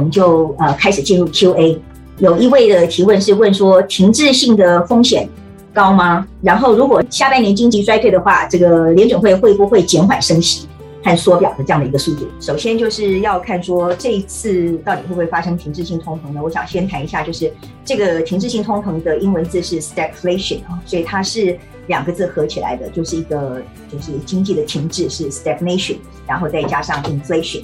我们就呃开始进入 Q&A。有一位的提问是问说，停滞性的风险高吗？然后如果下半年经济衰退的话，这个联准会会不会减缓升息和缩表的这样的一个速度？首先就是要看说这一次到底会不会发生停滞性通膨呢？我想先谈一下，就是这个停滞性通膨的英文字是 stagflation 啊，所以它是两个字合起来的，就是一个就是经济的停滞是 stagnation，然后再加上 inflation。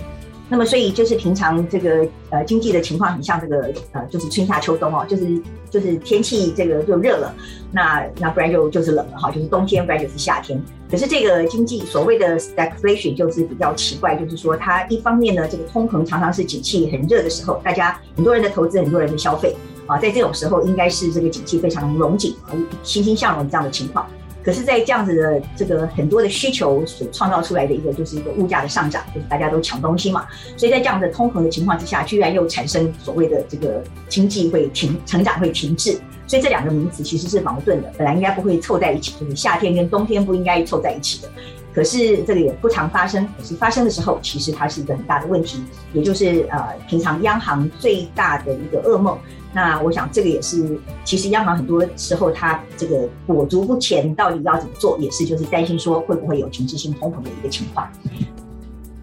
那么，所以就是平常这个呃经济的情况很像这个呃，就是春夏秋冬哦，就是就是天气这个就热了，那那不然就就是冷了哈，就是冬天不然就是夏天。可是这个经济所谓的 stagflation 就是比较奇怪，就是说它一方面呢，这个通膨常常是景气很热的时候，大家很多人的投资，很多人的消费啊，在这种时候应该是这个景气非常融景啊，欣欣向荣这样的情况。可是，在这样子的这个很多的需求所创造出来的一个，就是一个物价的上涨，就是大家都抢东西嘛。所以在这样的通膨的情况之下，居然又产生所谓的这个经济会停，成长会停滞。所以这两个名词其实是矛盾的，本来应该不会凑在一起，就是夏天跟冬天不应该凑在一起的。可是这个也不常发生，可是发生的时候，其实它是一个很大的问题，也就是呃，平常央行最大的一个噩梦。那我想，这个也是，其实央行很多时候它这个裹足不前，到底要怎么做，也是就是担心说会不会有停滞性通膨的一个情况。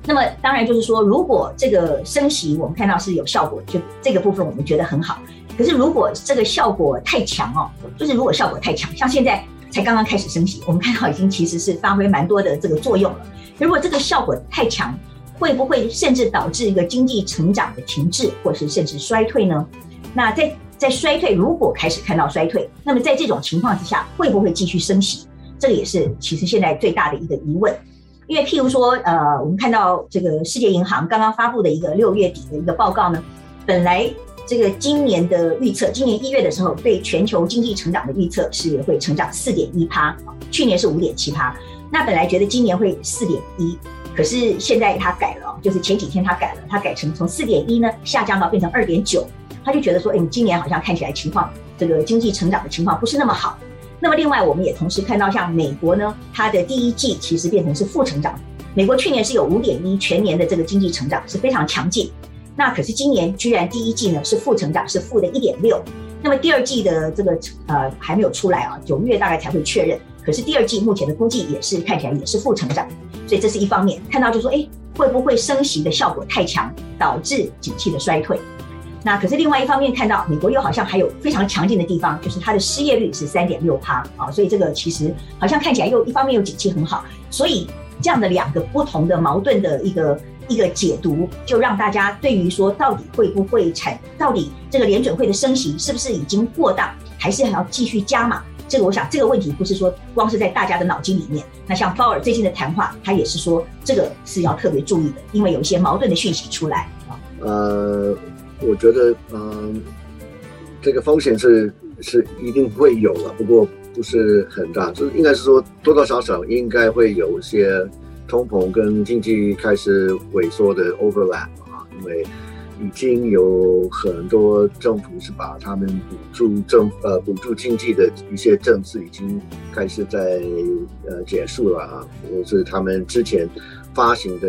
那么当然就是说，如果这个升息我们看到是有效果，就这个部分我们觉得很好。可是如果这个效果太强哦，就是如果效果太强，像现在才刚刚开始升息，我们看到已经其实是发挥蛮多的这个作用了。如果这个效果太强，会不会甚至导致一个经济成长的停滞，或是甚至衰退呢？那在在衰退，如果开始看到衰退，那么在这种情况之下，会不会继续升息？这个也是其实现在最大的一个疑问。因为譬如说，呃，我们看到这个世界银行刚刚发布的一个六月底的一个报告呢，本来这个今年的预测，今年一月的时候对全球经济成长的预测是会成长四点一趴，去年是五点七趴。那本来觉得今年会四点一，可是现在它改了，就是前几天它改了，它改成从四点一呢下降到变成二点九。他就觉得说，哎，你今年好像看起来情况，这个经济成长的情况不是那么好。那么另外，我们也同时看到，像美国呢，它的第一季其实变成是负成长。美国去年是有五点一全年的这个经济成长是非常强劲，那可是今年居然第一季呢是负成长，是负的一点六。那么第二季的这个呃还没有出来啊，九月大概才会确认。可是第二季目前的估计也是看起来也是负成长，所以这是一方面看到就说，哎，会不会升息的效果太强，导致景气的衰退？那可是另外一方面看到美国又好像还有非常强劲的地方，就是它的失业率是三点六趴啊，所以这个其实好像看起来又一方面又景气很好，所以这样的两个不同的矛盾的一个一个解读，就让大家对于说到底会不会产，到底这个联准会的升息是不是已经过当，还是还要继续加码？这个我想这个问题不是说光是在大家的脑筋里面，那像鲍尔最近的谈话，他也是说这个是要特别注意的，因为有一些矛盾的讯息出来。呃。我觉得，嗯，这个风险是是一定会有了，不过不是很大，就是应该是说多多少少应该会有一些通膨跟经济开始萎缩的 overlap 啊，因为已经有很多政府是把他们补助政呃补助经济的一些政策已经开始在呃结束了啊，或是他们之前发行的。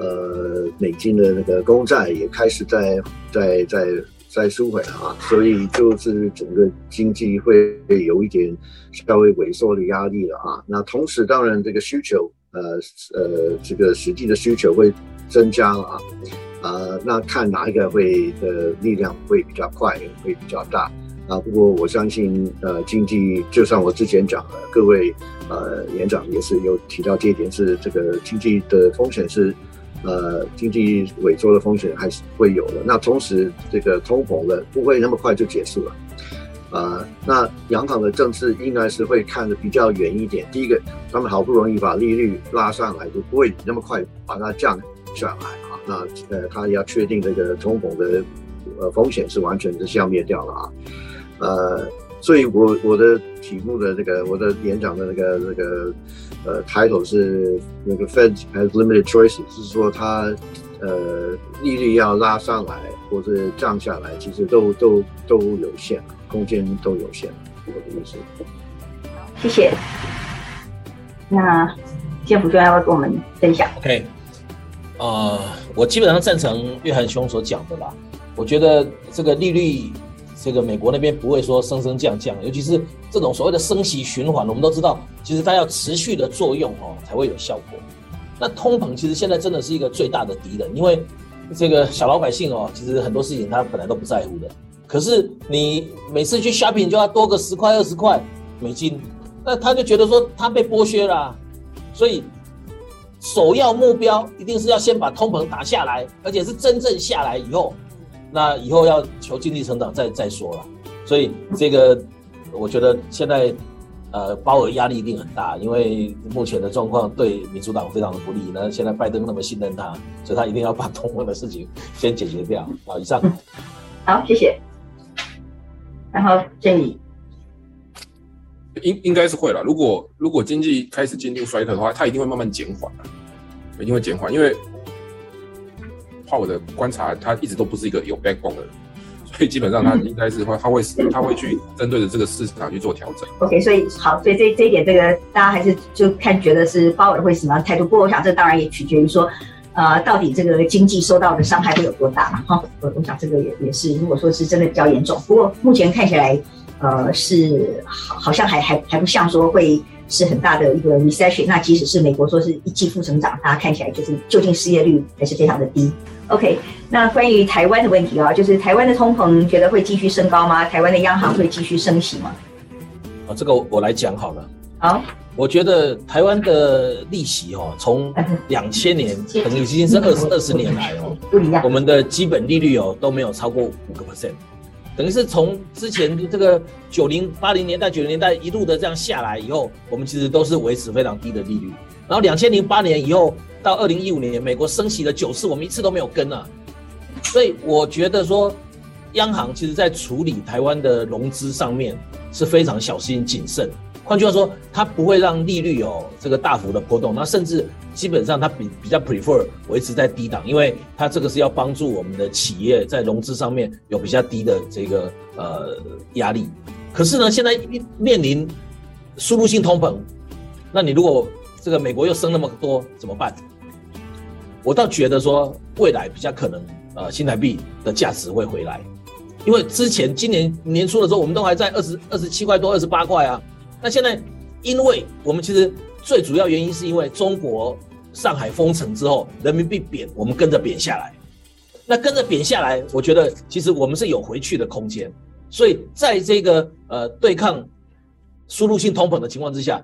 呃，美金的那个公债也开始在在在在收回了啊，所以就是整个经济会有一点稍微萎缩的压力了啊。那同时，当然这个需求，呃呃，这个实际的需求会增加了啊。呃，那看哪一个会的力量会比较快，会比较大啊。不过我相信，呃，经济就像我之前讲的，各位呃园长也是有提到这一点，是这个经济的风险是。呃，经济萎缩的风险还是会有的。那同时，这个通膨的不会那么快就结束了。呃，那央行的政策应该是会看得比较远一点。第一个，他们好不容易把利率拉上来，就不会那么快把它降下来啊。那呃，他要确定这个通膨的呃风险是完全是消灭掉了啊。呃，所以我我的题目的这个我的演讲的那个那个。呃，title 是那个 Fed has limited choices，是说它呃利率要拉上来或者降下来，其实都都都有限，空间都有限。我的意思。谢谢。那建福专要跟我们分享。OK，呃，我基本上赞成约翰兄所讲的啦。我觉得这个利率，这个美国那边不会说升升降降，尤其是这种所谓的升息循环，我们都知道，其实它要持续的作用哦，才会有效果。那通膨其实现在真的是一个最大的敌人，因为这个小老百姓哦，其实很多事情他本来都不在乎的，可是你每次去 shopping 就要多个十块二十块美金，那他就觉得说他被剥削了，所以。首要目标一定是要先把通膨打下来，而且是真正下来以后，那以后要求经济成长再再说了。所以这个我觉得现在呃鲍尔压力一定很大，因为目前的状况对民主党非常的不利。那现在拜登那么信任他，所以他一定要把通膨的事情先解决掉。好，以上。好，谢谢。然后建议应应该是会了。如果如果经济开始进入衰退的话，它一定会慢慢减缓一定会减缓。因为靠我的观察，他一直都不是一个有 backbone 的人，所以基本上他应该是会，他会他会去针对着这个市场去做调整。OK，所以好，所以这这一点，这个大家还是就看觉得是鲍尔会什么样态度。不过我想，这当然也取决于说，呃，到底这个经济受到的伤害会有多大嘛？哈，我我想这个也也是，如果说是真的比较严重，不过目前看起来。呃，是好，好像还还还不像说会是很大的一个 recession。那即使是美国说是一季负增长，大家看起来就是究竟失业率还是非常的低。OK，那关于台湾的问题啊，就是台湾的通膨觉得会继续升高吗？台湾的央行会继续升息吗？啊，这个我来讲好了。好，我觉得台湾的利息哦，从两千年等于已经是二十二十年来哦，我们的基本利率哦都没有超过五个 percent。等于是从之前这个九零八零年代九零年代一路的这样下来以后，我们其实都是维持非常低的利率。然后两千零八年以后到二零一五年，美国升息了九次，我们一次都没有跟啊。所以我觉得说，央行其实在处理台湾的融资上面是非常小心谨慎。换句话说，它不会让利率有这个大幅的波动，那甚至。基本上它比比较 prefer 维持在低档，因为它这个是要帮助我们的企业在融资上面有比较低的这个呃压力。可是呢，现在面临输入性通膨，那你如果这个美国又升那么多怎么办？我倒觉得说未来比较可能呃新台币的价值会回来，因为之前今年年初的时候我们都还在二十二十七块多二十八块啊，那现在因为我们其实最主要原因是因为中国。上海封城之后，人民币贬，我们跟着贬下来。那跟着贬下来，我觉得其实我们是有回去的空间。所以在这个呃对抗输入性通膨的情况之下，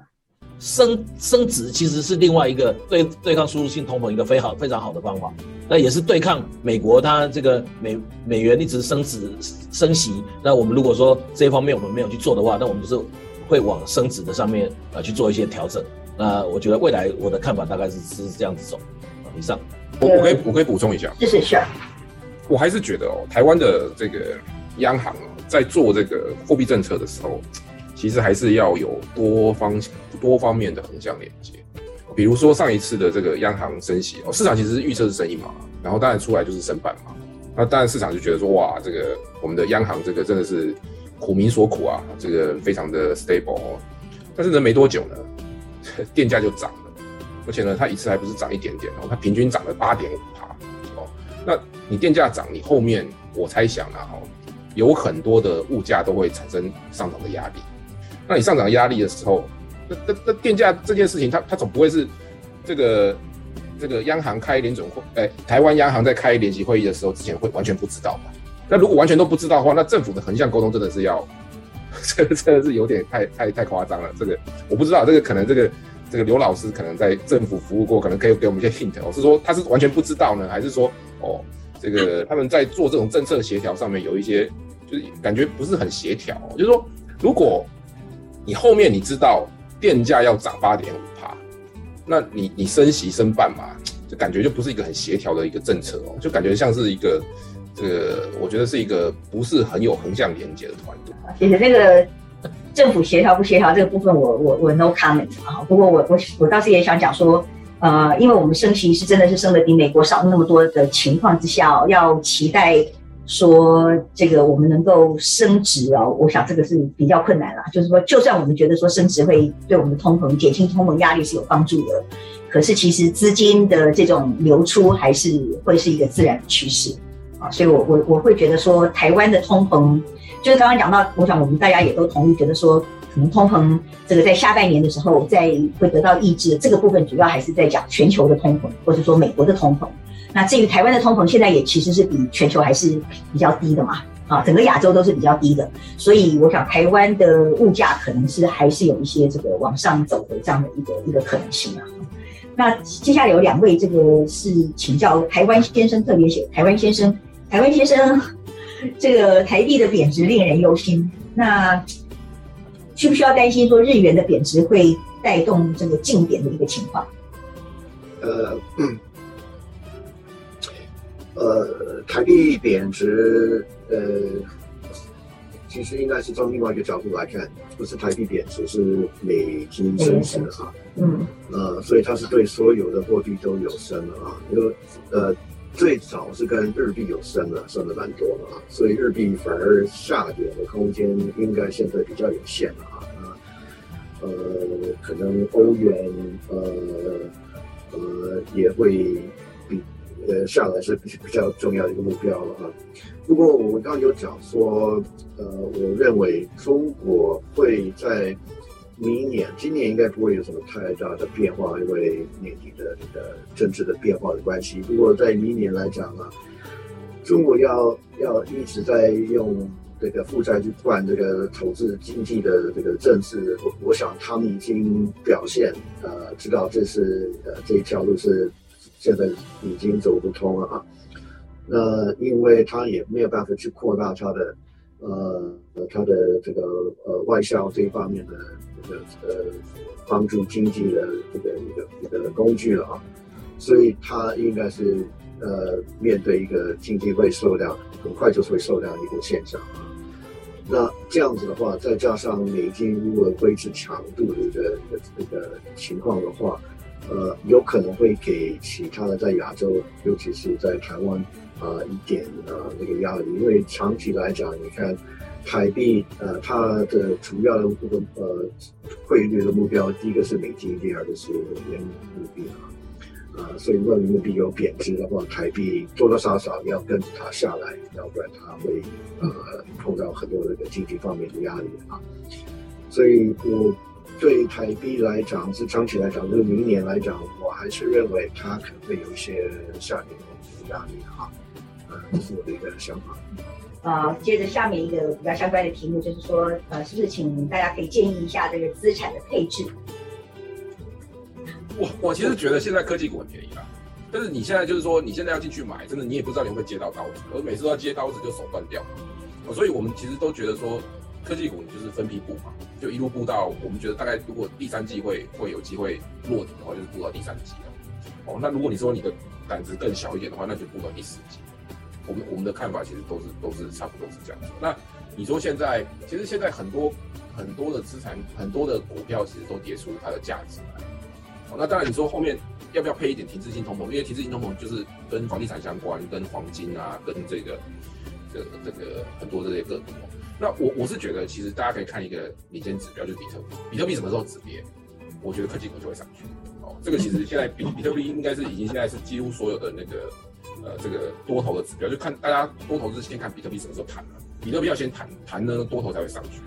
升升值其实是另外一个对对抗输入性通膨一个非常非常好的方法。那也是对抗美国它这个美美元一直升值升息。那我们如果说这一方面我们没有去做的话，那我们就是会往升值的上面呃去做一些调整。那我觉得未来我的看法大概是是这样子走，啊以上，我我可以我可以补充一下，谢谢是，我还是觉得哦，台湾的这个央行在做这个货币政策的时候，其实还是要有多方多方面的横向连接。比如说上一次的这个央行升息哦，市场其实是预测是升一码，然后当然出来就是升半码，那当然市场就觉得说哇，这个我们的央行这个真的是苦民所苦啊，这个非常的 stable 哦，但是呢没多久呢。电价就涨了，而且呢，它一次还不是涨一点点哦，它平均涨了八点五帕哦。那你电价涨，你后面我猜想啊，哦，有很多的物价都会产生上涨的压力。那你上涨压力的时候，那那那电价这件事情，它它总不会是这个这个央行开联总会，哎，台湾央行在开联席会议的时候之前会完全不知道吧？那如果完全都不知道的话，那政府的横向沟通真的是要。这个真的是有点太太太夸张了。这个我不知道，这个可能这个这个刘老师可能在政府服务过，可能可以给我们一些 hint。我是说他是完全不知道呢，还是说哦，这个他们在做这种政策协调上面有一些就是感觉不是很协调。就是说，如果你后面你知道电价要涨八点五帕，那你你升息升半嘛，就感觉就不是一个很协调的一个政策哦，就感觉像是一个。这个我觉得是一个不是很有横向连接的团队。谢谢。那个政府协调不协调这个部分，我我我 no comment 啊。不过我我我倒是也想讲说，呃，因为我们升息是真的是升的比美国少那么多的情况之下，要期待说这个我们能够升值哦，我想这个是比较困难了。就是说，就算我们觉得说升值会对我们的通膨减轻通膨压力是有帮助的，可是其实资金的这种流出还是会是一个自然的趋势所以我我我会觉得说，台湾的通膨，就是刚刚讲到，我想我们大家也都同意，觉得说可能通膨这个在下半年的时候再会得到抑制。这个部分主要还是在讲全球的通膨，或者说美国的通膨。那至于台湾的通膨，现在也其实是比全球还是比较低的嘛，啊，整个亚洲都是比较低的，所以我想台湾的物价可能是还是有一些这个往上走的这样的一个一个可能性啊。那接下来有两位这个是请教台湾先生，特别写台湾先生，台湾先生，这个台币的贬值令人忧心，那需不需要担心说日元的贬值会带动这个净贬的一个情况？呃。呃，台币贬值，呃，其实应该是从另外一个角度来看，不是台币贬值，是美金升值哈。嗯。呃，所以它是对所有的货币都有升了啊，因为呃，最早是跟日币有升了，升的蛮多的啊，所以日币反而下跌的空间应该现在比较有限了啊。呃，可能欧元，呃，呃，也会比。呃，下来是比比较重要的一个目标了啊。不过我刚刚有讲说，呃，我认为中国会在明年、今年应该不会有什么太大的变化，因为年底的这个政治的变化的关系。不过在明年来讲呢，中国要要一直在用这个负债去灌这个投资经济的这个政治，我我想他们已经表现，呃，知道这是呃这一条路是。现在已经走不通了啊！那因为他也没有办法去扩大他的呃他的这个呃外销这一方面的这个呃帮助经济的这个一个一个工具了啊，所以他应该是呃面对一个经济会受量很快就会受量一个现象啊。那这样子的话，再加上美金如果维持强度的一个一个情况的话。呃，有可能会给其他的在亚洲，尤其是在台湾啊一点啊那个压力，因为长期来讲，你看台币呃它的主要的这个呃汇率的目标，第一个是美金，第二个是人民币啊，啊，所以如果人民币有贬值的话，台币多多少少要跟着它下来，要不然它会呃碰到很多那个经济方面的压力啊，所以我。对台币来讲，是长期来讲，就是明年来讲，我还是认为它可能会有一些下跌的压力哈。呃，这是我的一个想法。啊，接着下面一个比较相关的题目，就是说，呃，是不是请大家可以建议一下这个资产的配置？我我其实觉得现在科技股很便宜啦，但是你现在就是说，你现在要进去买，真的你也不知道你会接到刀子，而每次都要接刀子就手断掉。所以我们其实都觉得说。科技股你就是分批布嘛，就一路布到我们觉得大概如果第三季会会有机会落底的话，就是布到第三季了。哦，那如果你说你的胆子更小一点的话，那就布到第四季。我们我们的看法其实都是都是差不多是这样子。那你说现在其实现在很多很多的资产很多的股票其实都跌出它的价值来。哦，那当然你说后面要不要配一点停滞性通膨？因为停滞性通膨就是跟房地产相关，跟黄金啊，跟这个这个这个很多这些个股。那我我是觉得，其实大家可以看一个领先指标，就是比特币。比特币什么时候止跌？我觉得科技股就会上去。哦，这个其实现在比比特币应该是已经现在是几乎所有的那个呃这个多头的指标，就看大家多头是先看比特币什么时候弹了，比特币要先弹弹呢，多头才会上去的。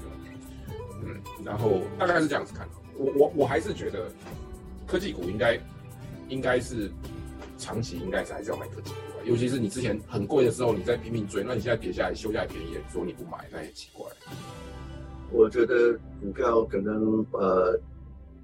嗯，然后大概是这样子看。我我我还是觉得科技股应该应该是长期应该是还是要买科技股。尤其是你之前很贵的时候，你在拼命追，那你现在跌下来休假也便宜，说你不买，那也奇怪。我觉得股票可能呃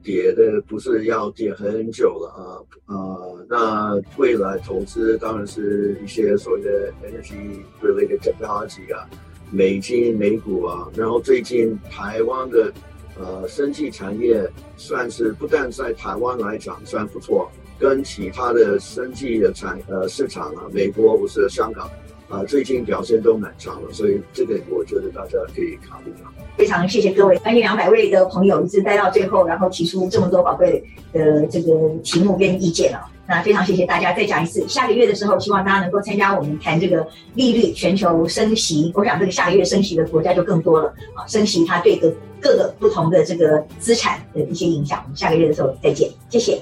跌的不是要跌很久了啊啊，那未来投资当然是一些所谓的 energy related technology 啊，美金美股啊，然后最近台湾的呃生技产业算是不但在台湾来讲算不错。跟其他的生技的产呃市场啊，美国不是香港，啊，最近表现都蛮差的，所以这个我觉得大家可以考虑到。非常谢谢各位将近两百位的朋友一直待到最后，然后提出这么多宝贵的这个题目跟意见啊。那非常谢谢大家，再讲一次，下个月的时候，希望大家能够参加我们谈这个利率全球升息。我想这个下个月升息的国家就更多了啊，升息它对各各个不同的这个资产的一些影响。我们下个月的时候再见，谢谢。